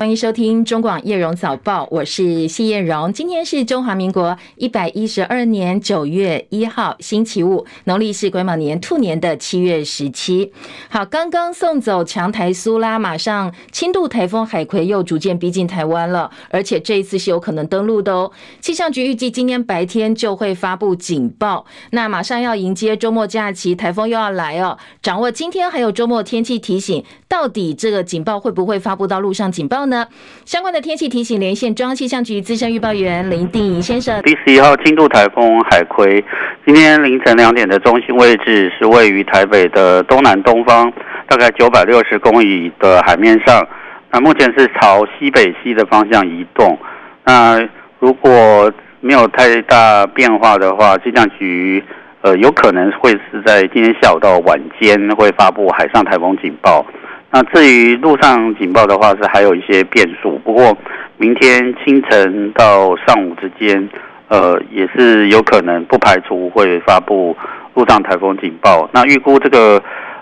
欢迎收听中广叶荣早报，我是谢叶荣。今天是中华民国一百一十二年九月一号，星期五，农历是癸卯年兔年的七月十七。好，刚刚送走强台苏拉，马上轻度台风海葵又逐渐逼近台湾了，而且这一次是有可能登陆的哦。气象局预计今天白天就会发布警报。那马上要迎接周末假期，台风又要来哦。掌握今天还有周末天气提醒，到底这个警报会不会发布到陆上警报呢？呢，相关的天气提醒连线中央气象局资深预报员林定仪先生。第十一号轻度台风海葵，今天凌晨两点的中心位置是位于台北的东南东方，大概九百六十公里的海面上。那目前是朝西北西的方向移动。那如果没有太大变化的话，气象局呃有可能会是在今天下午到晚间会发布海上台风警报。那至于陆上警报的话，是还有一些变数。不过明天清晨到上午之间，呃，也是有可能不排除会发布陆上台风警报。那预估这个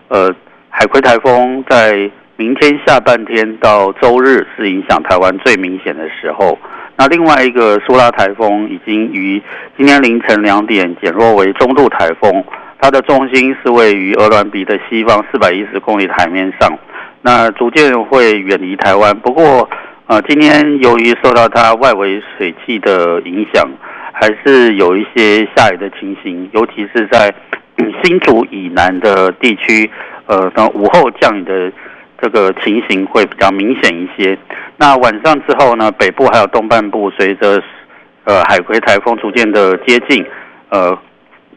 呃海葵台风在明天下半天到周日是影响台湾最明显的时候。那另外一个苏拉台风已经于今天凌晨两点减弱为中度台风，它的重心是位于鹅銮鼻的西方四百一十公里的海面上。那逐渐会远离台湾，不过，呃，今天由于受到它外围水汽的影响，还是有一些下雨的情形，尤其是在 新竹以南的地区，呃，那午后降雨的这个情形会比较明显一些。那晚上之后呢，北部还有东半部随着呃海葵台风逐渐的接近，呃，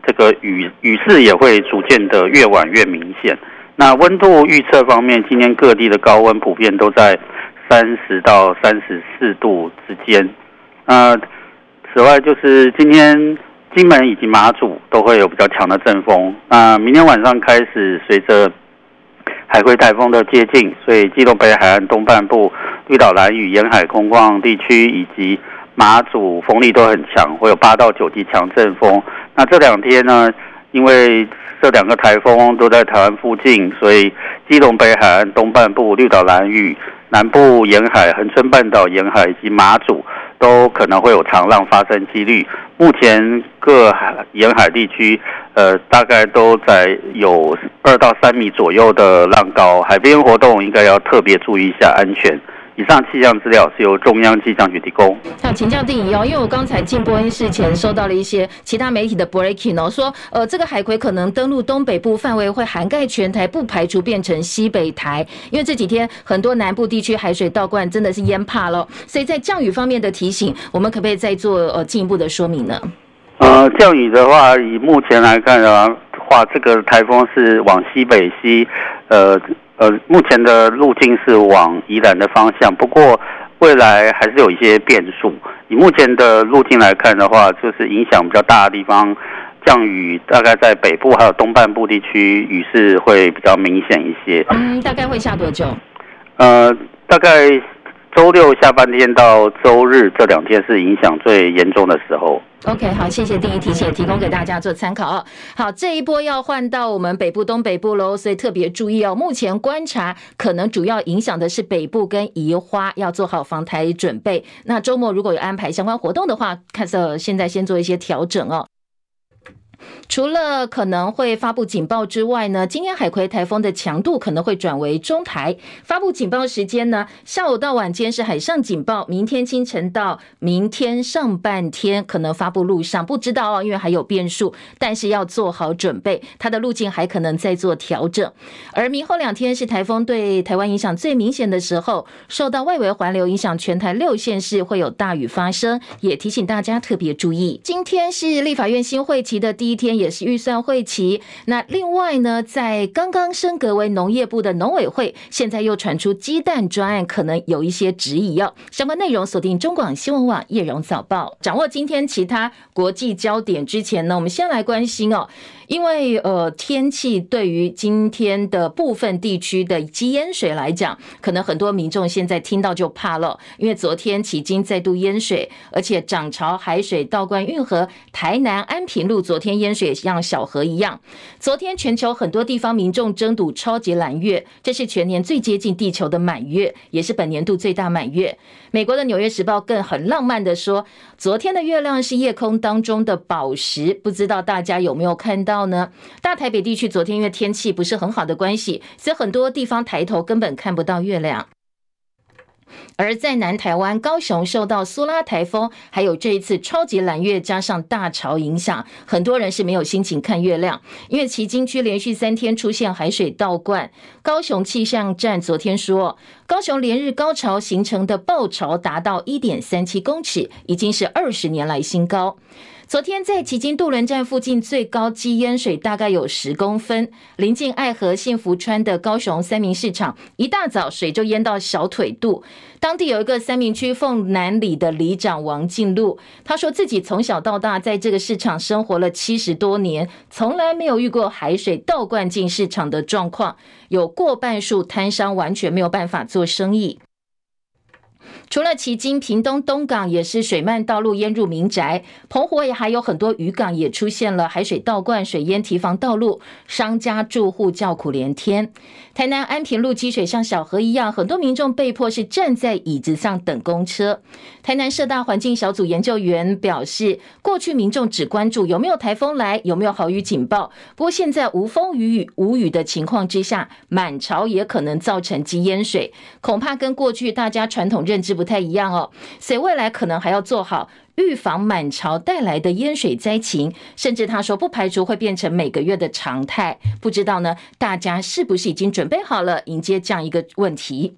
这个雨雨势也会逐渐的越晚越明显。那温度预测方面，今天各地的高温普遍都在三十到三十四度之间。那此外，就是今天金门以及马祖都会有比较强的阵风。那明天晚上开始，随着海葵台风的接近，所以基隆北海岸东半部、绿岛、兰屿沿海空旷地区以及马祖风力都很强，会有八到九级强阵风。那这两天呢，因为这两个台风都在台湾附近，所以基隆北海岸东半部、绿岛、兰屿南部沿海、恒春半岛沿海以及马祖都可能会有长浪发生几率。目前各海沿海地区，呃，大概都在有二到三米左右的浪高，海边活动应该要特别注意一下安全。以上气象资料是由中央气象局提供。好，请教定仪哦，因为我刚才进播音室前收到了一些其他媒体的 breaking 哦，说呃这个海葵可能登陆东北部范围会涵盖全台，不排除变成西北台，因为这几天很多南部地区海水倒灌，真的是淹怕了。所以在降雨方面的提醒，我们可不可以再做呃进一步的说明呢？呃，降雨的话，以目前来看的话，这个台风是往西北西，呃。呃，目前的路径是往宜兰的方向，不过未来还是有一些变数。以目前的路径来看的话，就是影响比较大的地方，降雨大概在北部还有东半部地区，雨势会比较明显一些。嗯，大概会下多久？呃，大概。周六下半天到周日这两天是影响最严重的时候。OK，好，谢谢第一提醒，提供给大家做参考。好，这一波要换到我们北部、东北部喽，所以特别注意哦。目前观察可能主要影响的是北部跟宜花，要做好防台准备。那周末如果有安排相关活动的话，看是现在先做一些调整哦。除了可能会发布警报之外呢，今天海葵台风的强度可能会转为中台。发布警报时间呢，下午到晚间是海上警报，明天清晨到明天上半天可能发布陆上，不知道哦，因为还有变数，但是要做好准备，它的路径还可能再做调整。而明后两天是台风对台湾影响最明显的时候，受到外围环流影响，全台六县市会有大雨发生，也提醒大家特别注意。今天是立法院新会期的第一天也是预算会期，那另外呢，在刚刚升格为农业部的农委会，现在又传出鸡蛋专案可能有一些质疑哦。相关内容锁定中广新闻网叶荣早报，掌握今天其他国际焦点之前呢，我们先来关心哦。因为呃，天气对于今天的部分地区的积淹水来讲，可能很多民众现在听到就怕了。因为昨天迄今再度淹水，而且涨潮海水倒灌运河，台南安平路昨天淹水像小河一样。昨天全球很多地方民众争睹超级蓝月，这是全年最接近地球的满月，也是本年度最大满月。美国的《纽约时报》更很浪漫的说，昨天的月亮是夜空当中的宝石，不知道大家有没有看到呢？大台北地区昨天因为天气不是很好的关系，所以很多地方抬头根本看不到月亮。而在南台湾高雄受到苏拉台风，还有这一次超级蓝月加上大潮影响，很多人是没有心情看月亮，因为旗津区连续三天出现海水倒灌。高雄气象站昨天说，高雄连日高潮形成的暴潮达到一点三七公尺，已经是二十年来新高。昨天在旗津渡轮站附近，最高积淹水大概有十公分。临近爱河幸福川的高雄三民市场，一大早水就淹到小腿肚。当地有一个三民区凤南里的里长王进禄，他说自己从小到大在这个市场生活了七十多年，从来没有遇过海水倒灌进市场的状况，有过半数摊商完全没有办法做生意。除了旗津、屏东东港也是水漫道路淹入民宅，澎湖也还有很多渔港也出现了海水倒灌、水淹堤防道路，商家住户叫苦连天。台南安平路积水像小河一样，很多民众被迫是站在椅子上等公车。台南社大环境小组研究员表示，过去民众只关注有没有台风来，有没有豪雨警报，不过现在无风无雨无雨的情况之下，满潮也可能造成积淹水，恐怕跟过去大家传统认知不太一样哦，所以未来可能还要做好预防满潮带来的淹水灾情，甚至他说不排除会变成每个月的常态。不知道呢，大家是不是已经准备好了迎接这样一个问题？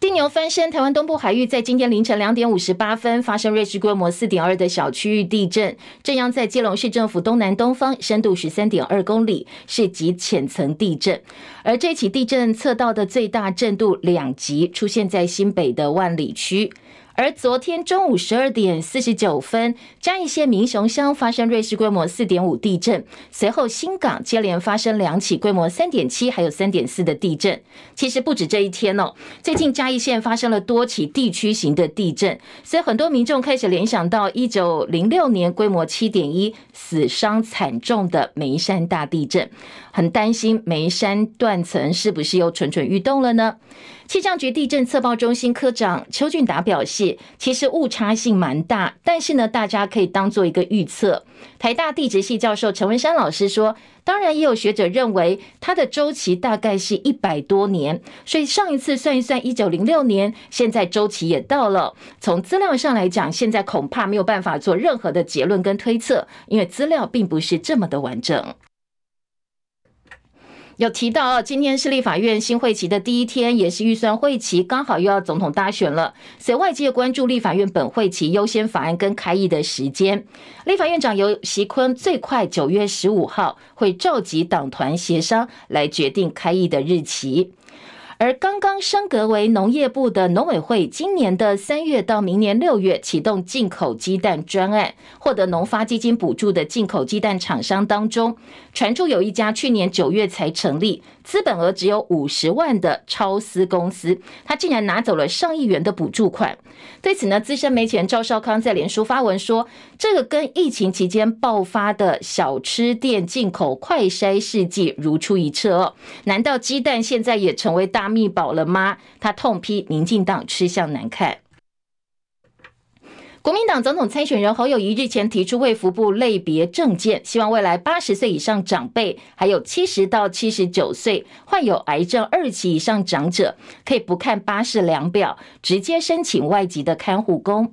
地牛翻身，台湾东部海域在今天凌晨两点五十八分发生瑞士规模四点二的小区域地震，震央在基隆市政府东南东方，深度十三点二公里，是极浅层地震。而这起地震测到的最大震度两级，出现在新北的万里区。而昨天中午十二点四十九分，嘉义县民雄乡发生瑞士规模四点五地震，随后新港接连发生两起规模三点七还有三点四的地震。其实不止这一天哦，最近嘉义县发生了多起地区型的地震，所以很多民众开始联想到一九零六年规模七点一死伤惨重的梅山大地震，很担心梅山断层是不是又蠢蠢欲动了呢？气象局地震测报中心科长邱俊达表示，其实误差性蛮大，但是呢，大家可以当做一个预测。台大地质系教授陈文山老师说，当然也有学者认为它的周期大概是一百多年，所以上一次算一算一九零六年，现在周期也到了。从资料上来讲，现在恐怕没有办法做任何的结论跟推测，因为资料并不是这么的完整。有提到啊，今天是立法院新会期的第一天，也是预算会期，刚好又要总统大选了，所以外界关注立法院本会期优先法案跟开议的时间。立法院长游锡坤最快九月十五号会召集党团协商来决定开议的日期。而刚刚升格为农业部的农委会，今年的三月到明年六月启动进口鸡蛋专案，获得农发基金补助的进口鸡蛋厂商当中，传出有一家去年九月才成立，资本额只有五十万的超私公司，他竟然拿走了上亿元的补助款。对此呢，资深媒体人赵少康在脸书发文说，这个跟疫情期间爆发的小吃店进口快筛试剂如出一辙哦，难道鸡蛋现在也成为大密保了吗？他痛批民进党吃相难看。国民党总统参选人侯友谊日前提出为服部类别证件，希望未来八十岁以上长辈，还有七十到七十九岁患有癌症二级以上长者，可以不看巴士量表，直接申请外籍的看护工。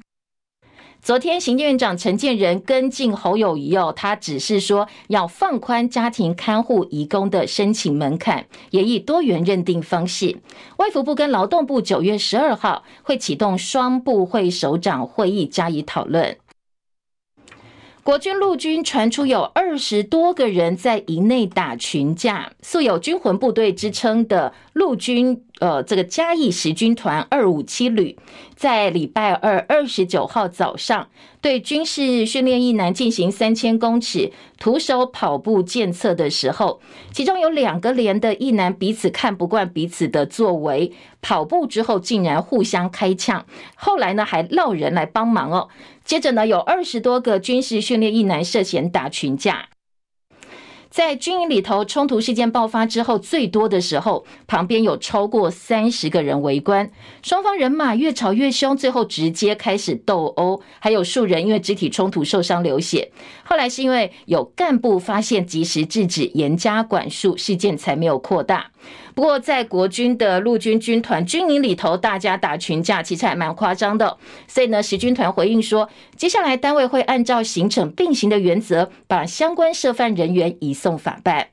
昨天，行政院长陈建仁跟进侯友宜哦，他只是说要放宽家庭看护移工的申请门槛，也以多元认定方式。外服部跟劳动部九月十二号会启动双部会首长会议加以讨论。国军陆军传出有二十多个人在营内打群架，素有军魂部队之称的陆军呃，这个嘉义十军团二五七旅在礼拜二二十九号早上对军事训练役男进行三千公尺徒手跑步检测的时候，其中有两个连的役男彼此看不惯彼此的作为，跑步之后竟然互相开枪，后来呢还落人来帮忙哦。接着呢有二十多个军事训练役男涉嫌打群架。在军营里头，冲突事件爆发之后，最多的时候，旁边有超过三十个人围观，双方人马越吵越凶，最后直接开始斗殴，还有数人因为肢体冲突受伤流血。后来是因为有干部发现，及时制止，严加管束，事件才没有扩大。不过，在国军的陆军军团军营里头，大家打群架，其实还蛮夸张的。所以呢，十军团回应说，接下来单位会按照行程并行的原则，把相关涉犯人员移送法办。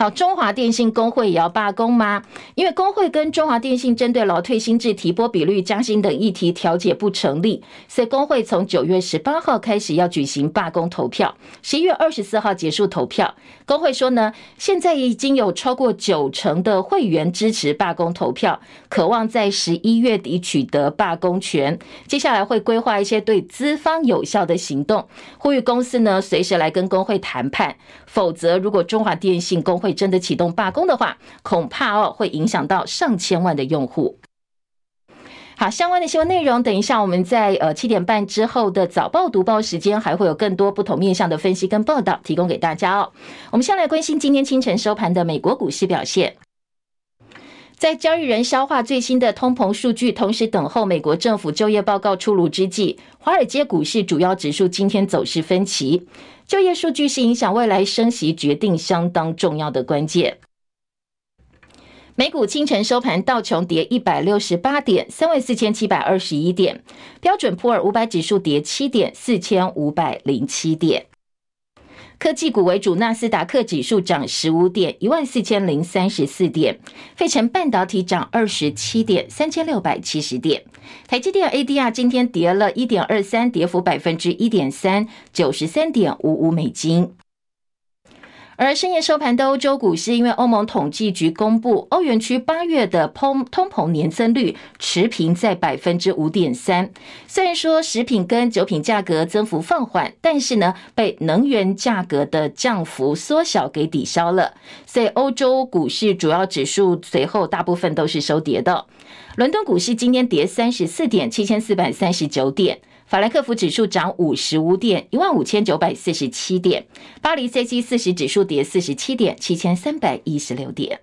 好，中华电信工会也要罢工吗？因为工会跟中华电信针对劳退新制、提拨比率、加薪等议题调解不成立，所以工会从九月十八号开始要举行罢工投票，十一月二十四号结束投票。工会说呢，现在已经有超过九成的会员支持罢工投票，渴望在十一月底取得罢工权。接下来会规划一些对资方有效的行动，呼吁公司呢随时来跟工会谈判，否则如果中华电信工会真的启动罢工的话，恐怕哦会影响到上千万的用户。好，相关的新闻内容，等一下我们在呃七点半之后的早报读报时间，还会有更多不同面向的分析跟报道提供给大家哦。我们先来关心今天清晨收盘的美国股市表现，在交易人消化最新的通膨数据，同时等候美国政府就业报告出炉之际，华尔街股市主要指数今天走势分歧。就业数据是影响未来升息决定相当重要的关键。美股清晨收盘，道琼跌一百六十八点，三万四千七百二十一点；标准普尔五百指数跌七点，四千五百零七点。科技股为主，纳斯达克指数涨十五点，一万四千零三十四点；费城半导体涨二十七点，三千六百七十点。台积电 ADR 今天跌了一点二三，跌幅百分之一点三，九十三点五五美金。而深夜收盘的欧洲股市，因为欧盟统计局公布，欧元区八月的通通膨年增率持平在百分之五点三。虽然说食品跟酒品价格增幅放缓，但是呢，被能源价格的降幅缩小给抵消了。所以欧洲股市主要指数随后大部分都是收跌的。伦敦股市今天跌三十四点，七千四百三十九点。法兰克福指数涨五十五点，一万五千九百四十七点；巴黎 CAC 四十指数跌四十七点，七千三百一十六点。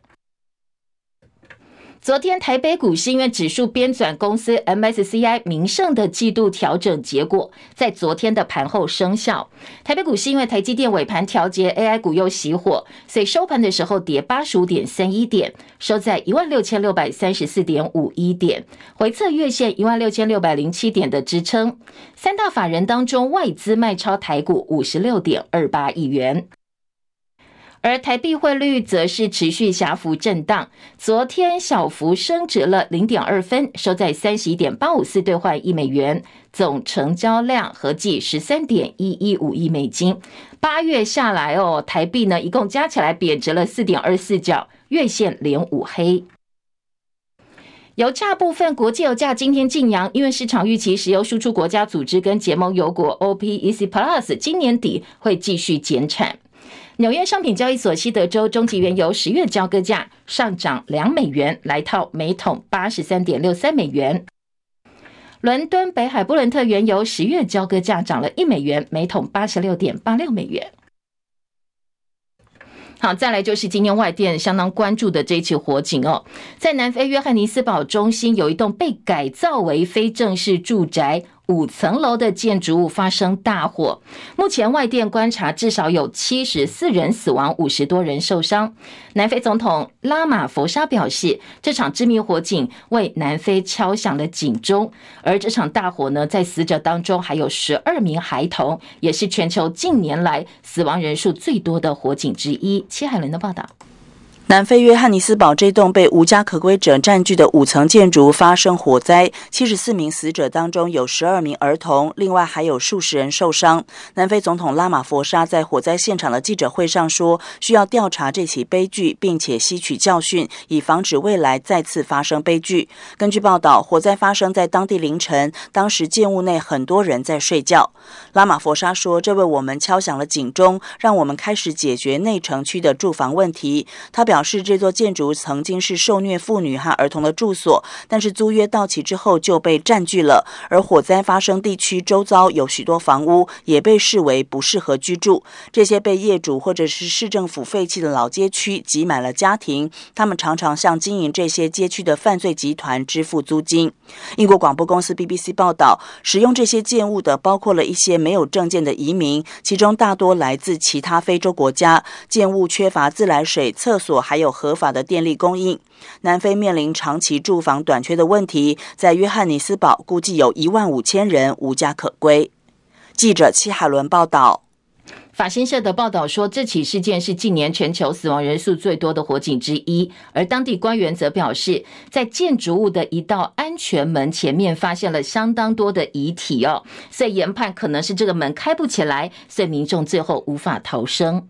昨天台北股市因为指数编纂公司 MSCI 名胜的季度调整结果，在昨天的盘后生效。台北股市因为台积电尾盘调节 AI 股又熄火，所以收盘的时候跌八十五点三一点，收在一万六千六百三十四点五一点，回测月线一万六千六百零七点的支撑。三大法人当中，外资卖超台股五十六点二八亿元。而台币汇率则是持续狭幅震荡，昨天小幅升值了零点二分，收在三十一点八五四兑换一美元，总成交量合计十三点一一五亿美金。八月下来哦，台币呢一共加起来贬值了四点二四角，月线连五黑。油价部分，国际油价今天劲扬，因为市场预期石油输出国家组织跟结盟油国 OPEC Plus 今年底会继续减产。纽约商品交易所西德州中级原油十月交割价上涨两美元，来到每桶八十三点六三美元。伦敦北海布伦特原油十月交割价涨了一美元，每桶八十六点八六美元。好，再来就是今天外电相当关注的这起火警哦，在南非约翰尼斯堡中心有一栋被改造为非正式住宅。五层楼的建筑物发生大火，目前外电观察至少有七十四人死亡，五十多人受伤。南非总统拉马福沙表示，这场致命火警为南非敲响了警钟。而这场大火呢，在死者当中还有十二名孩童，也是全球近年来死亡人数最多的火警之一。戚海伦的报道。南非约翰尼斯堡这栋被无家可归者占据的五层建筑发生火灾，七十四名死者当中有十二名儿童，另外还有数十人受伤。南非总统拉马佛沙在火灾现场的记者会上说，需要调查这起悲剧，并且吸取教训，以防止未来再次发生悲剧。根据报道，火灾发生在当地凌晨，当时建物内很多人在睡觉。拉马佛沙说：“这为我们敲响了警钟，让我们开始解决内城区的住房问题。”他表。表示这座建筑曾经是受虐妇女和儿童的住所，但是租约到期之后就被占据了。而火灾发生地区周遭有许多房屋，也被视为不适合居住。这些被业主或者是市政府废弃的老街区挤满了家庭，他们常常向经营这些街区的犯罪集团支付租金。英国广播公司 BBC 报道，使用这些建物的包括了一些没有证件的移民，其中大多来自其他非洲国家。建物缺乏自来水、厕所。还有合法的电力供应。南非面临长期住房短缺的问题，在约翰尼斯堡估计有一万五千人无家可归。记者戚海伦报道。法新社的报道说，这起事件是近年全球死亡人数最多的火警之一，而当地官员则表示，在建筑物的一道安全门前面发现了相当多的遗体哦，所以研判可能是这个门开不起来，所以民众最后无法逃生。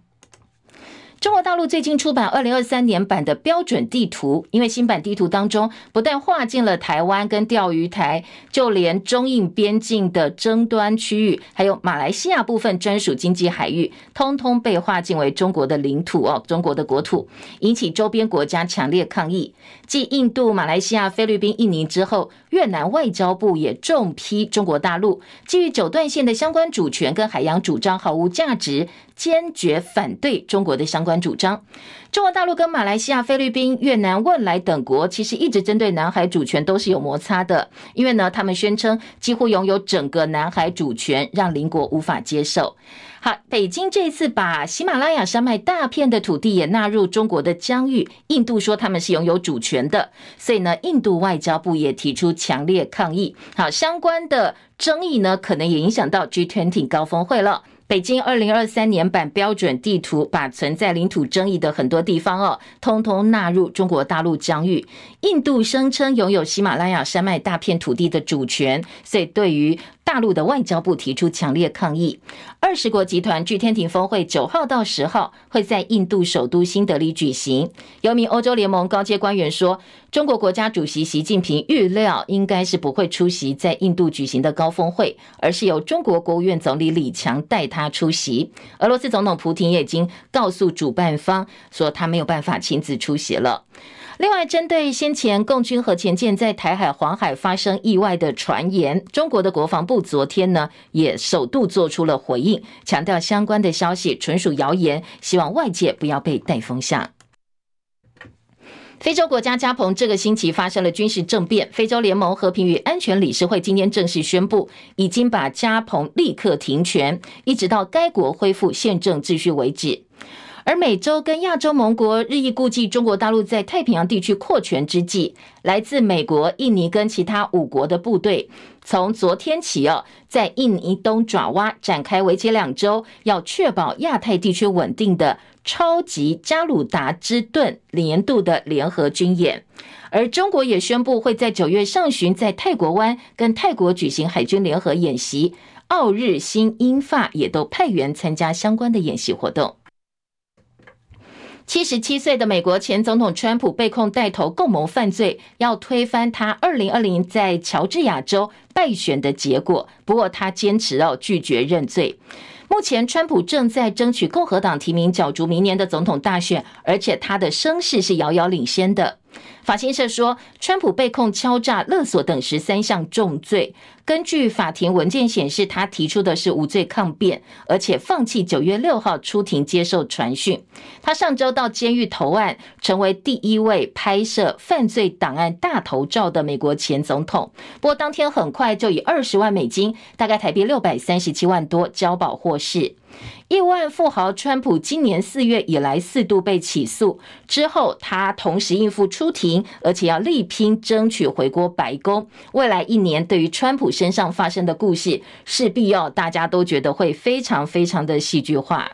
中国大陆最近出版二零二三年版的标准地图，因为新版地图当中不但划进了台湾跟钓鱼台，就连中印边境的争端区域，还有马来西亚部分专属经济海域，通通被划进为中国的领土哦，中国的国土，引起周边国家强烈抗议。继印度、马来西亚、菲律宾、印尼之后，越南外交部也重批中国大陆，基于九段线的相关主权跟海洋主张毫无价值。坚决反对中国的相关主张。中国大陆跟马来西亚、菲律宾、越南、汶莱等国其实一直针对南海主权都是有摩擦的，因为呢，他们宣称几乎拥有整个南海主权，让邻国无法接受。好，北京这次把喜马拉雅山脉大片的土地也纳入中国的疆域，印度说他们是拥有主权的，所以呢，印度外交部也提出强烈抗议。好，相关的争议呢，可能也影响到 G20 高峰会了。北京二零二三年版标准地图把存在领土争议的很多地方哦，通通纳入中国大陆疆域。印度声称拥有喜马拉雅山脉大片土地的主权，所以对于大陆的外交部提出强烈抗议。二十国集团聚天庭峰会九号到十号会在印度首都新德里举行。有名欧洲联盟高阶官员说，中国国家主席习近平预料应该是不会出席在印度举行的高峰会，而是由中国国务院总理李强带他出席。俄罗斯总统普亭也已经告诉主办方说，他没有办法亲自出席了。另外，针对先前共军核潜舰在台海、黄海发生意外的传言，中国的国防部昨天呢也首度做出了回应，强调相关的消息纯属谣言，希望外界不要被带风向。非洲国家加蓬这个星期发生了军事政变，非洲联盟和平与安全理事会今天正式宣布，已经把加蓬立刻停权，一直到该国恢复宪政秩序为止。而美洲跟亚洲盟国日益顾忌中国大陆在太平洋地区扩权之际，来自美国、印尼跟其他五国的部队，从昨天起哦，在印尼东爪哇展开为期两周，要确保亚太地区稳定的超级加鲁达之盾年度的联合军演。而中国也宣布会在九月上旬在泰国湾跟泰国举行海军联合演习，澳日新英法也都派员参加相关的演习活动。七十七岁的美国前总统川普被控带头共谋犯罪，要推翻他二零二零在乔治亚州败选的结果。不过他坚持要拒绝认罪。目前，川普正在争取共和党提名，角逐明年的总统大选，而且他的声势是遥遥领先的。法新社说，川普被控敲诈、勒索等十三项重罪。根据法庭文件显示，他提出的是无罪抗辩，而且放弃九月六号出庭接受传讯。他上周到监狱投案，成为第一位拍摄犯罪档案大头照的美国前总统。不过，当天很快就以二十万美金（大概台币六百三十七万多）交保获释。亿万富豪川普今年四月以来四度被起诉之后，他同时应付出庭，而且要力拼争取回国白宫。未来一年，对于川普身上发生的故事，势必要大家都觉得会非常非常的戏剧化。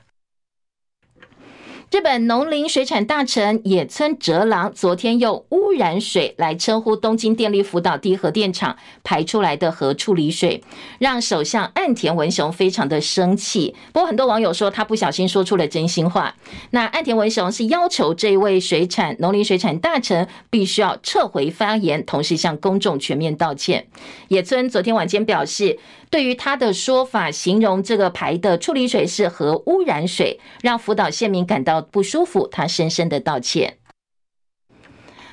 日本农林水产大臣野村哲郎昨天用污染水来称呼东京电力福岛第一核电厂排出来的核处理水，让首相岸田文雄非常的生气。不过很多网友说他不小心说出了真心话。那岸田文雄是要求这位水产农林水产大臣必须要撤回发言，同时向公众全面道歉。野村昨天晚间表示，对于他的说法，形容这个排的处理水是核污染水，让福岛县民感到。不舒服，他深深的道歉。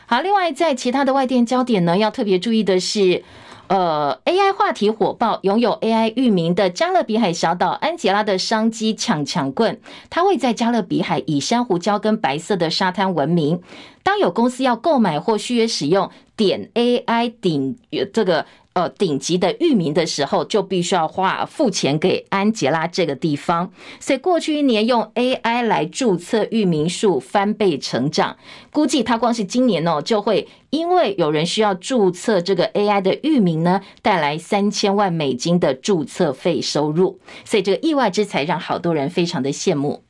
好，另外在其他的外电焦点呢，要特别注意的是，呃，AI 话题火爆，拥有 AI 域名的加勒比海小岛安吉拉的商机抢抢棍，它会在加勒比海以珊瑚礁跟白色的沙滩闻名。当有公司要购买或续约使用点 AI 顶这个。呃，顶级的域名的时候，就必须要花付钱给安吉拉这个地方。所以过去一年用 AI 来注册域名数翻倍成长，估计它光是今年哦，就会因为有人需要注册这个 AI 的域名呢，带来三千万美金的注册费收入。所以这个意外之财让好多人非常的羡慕。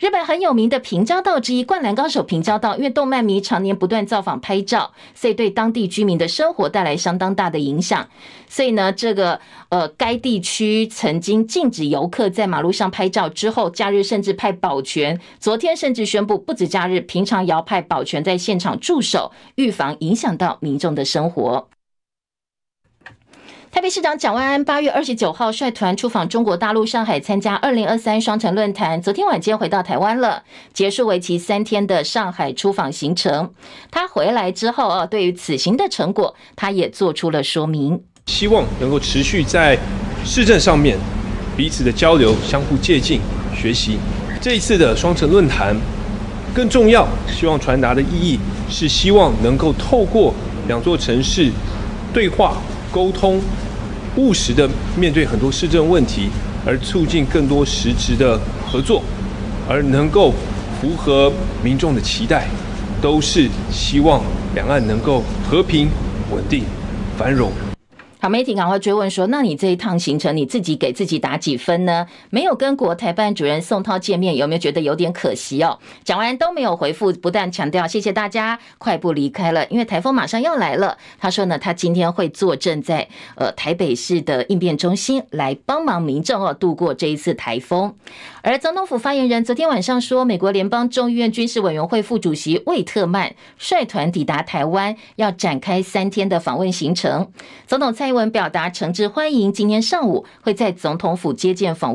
日本很有名的平交道之一——灌篮高手平交道，因为动漫迷常年不断造访拍照，所以对当地居民的生活带来相当大的影响。所以呢，这个呃，该地区曾经禁止游客在马路上拍照，之后假日甚至派保全。昨天甚至宣布，不止假日，平常也要派保全在现场驻守，预防影响到民众的生活。台北市长蒋万安八月二十九号率团出访中国大陆上海，参加二零二三双城论坛。昨天晚间回到台湾了，结束为期三天的上海出访行程。他回来之后啊，对于此行的成果，他也做出了说明。希望能够持续在市政上面彼此的交流，相互借鉴学习。这一次的双城论坛更重要，希望传达的意义是希望能够透过两座城市对话。沟通，务实的面对很多市政问题，而促进更多实质的合作，而能够符合民众的期待，都是希望两岸能够和平、稳定、繁荣。好，媒体赶快追问说：“那你这一趟行程，你自己给自己打几分呢？没有跟国台办主任宋涛见面，有没有觉得有点可惜哦？”讲完都没有回复，不但强调谢谢大家，快步离开了，因为台风马上要来了。他说呢，他今天会坐镇在呃台北市的应变中心，来帮忙民众哦度过这一次台风。而总统府发言人昨天晚上说，美国联邦众议院军事委员会副主席魏特曼率团抵达台湾，要展开三天的访问行程。总统蔡文表达诚挚欢迎，今天上午会在总统府接见访。